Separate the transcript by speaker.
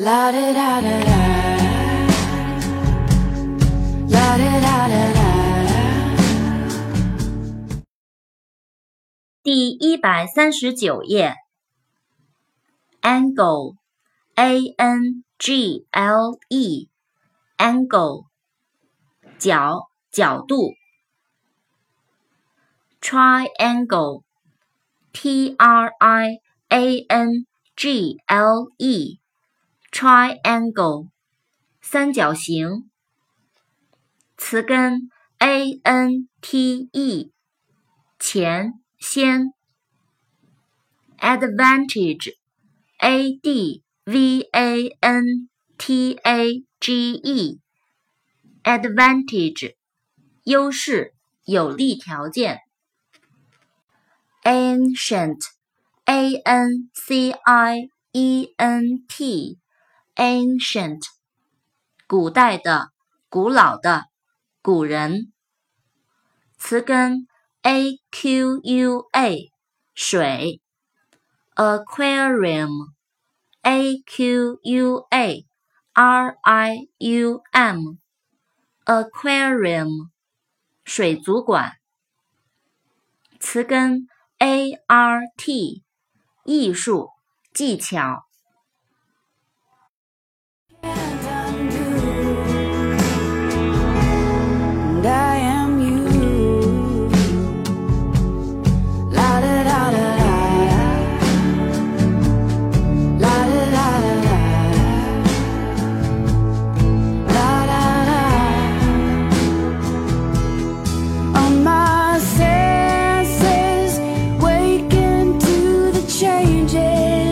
Speaker 1: La da da da da. La da da da da.
Speaker 2: 第一百三十九页，angle，a n g l e，angle，角，角度。triangle，t r i a n g l Triangle，三角形。词根 a n t e，前。先，advantage，a d v a n t a g e，advantage，优势、有利条件。Ancient，A N C I E N T Ancient，古代的、古老的、古人。词根。A Q U A 水，aquarium，A Q U A R I U M，aquarium 水族馆。词根 A R T 艺术技巧。ser.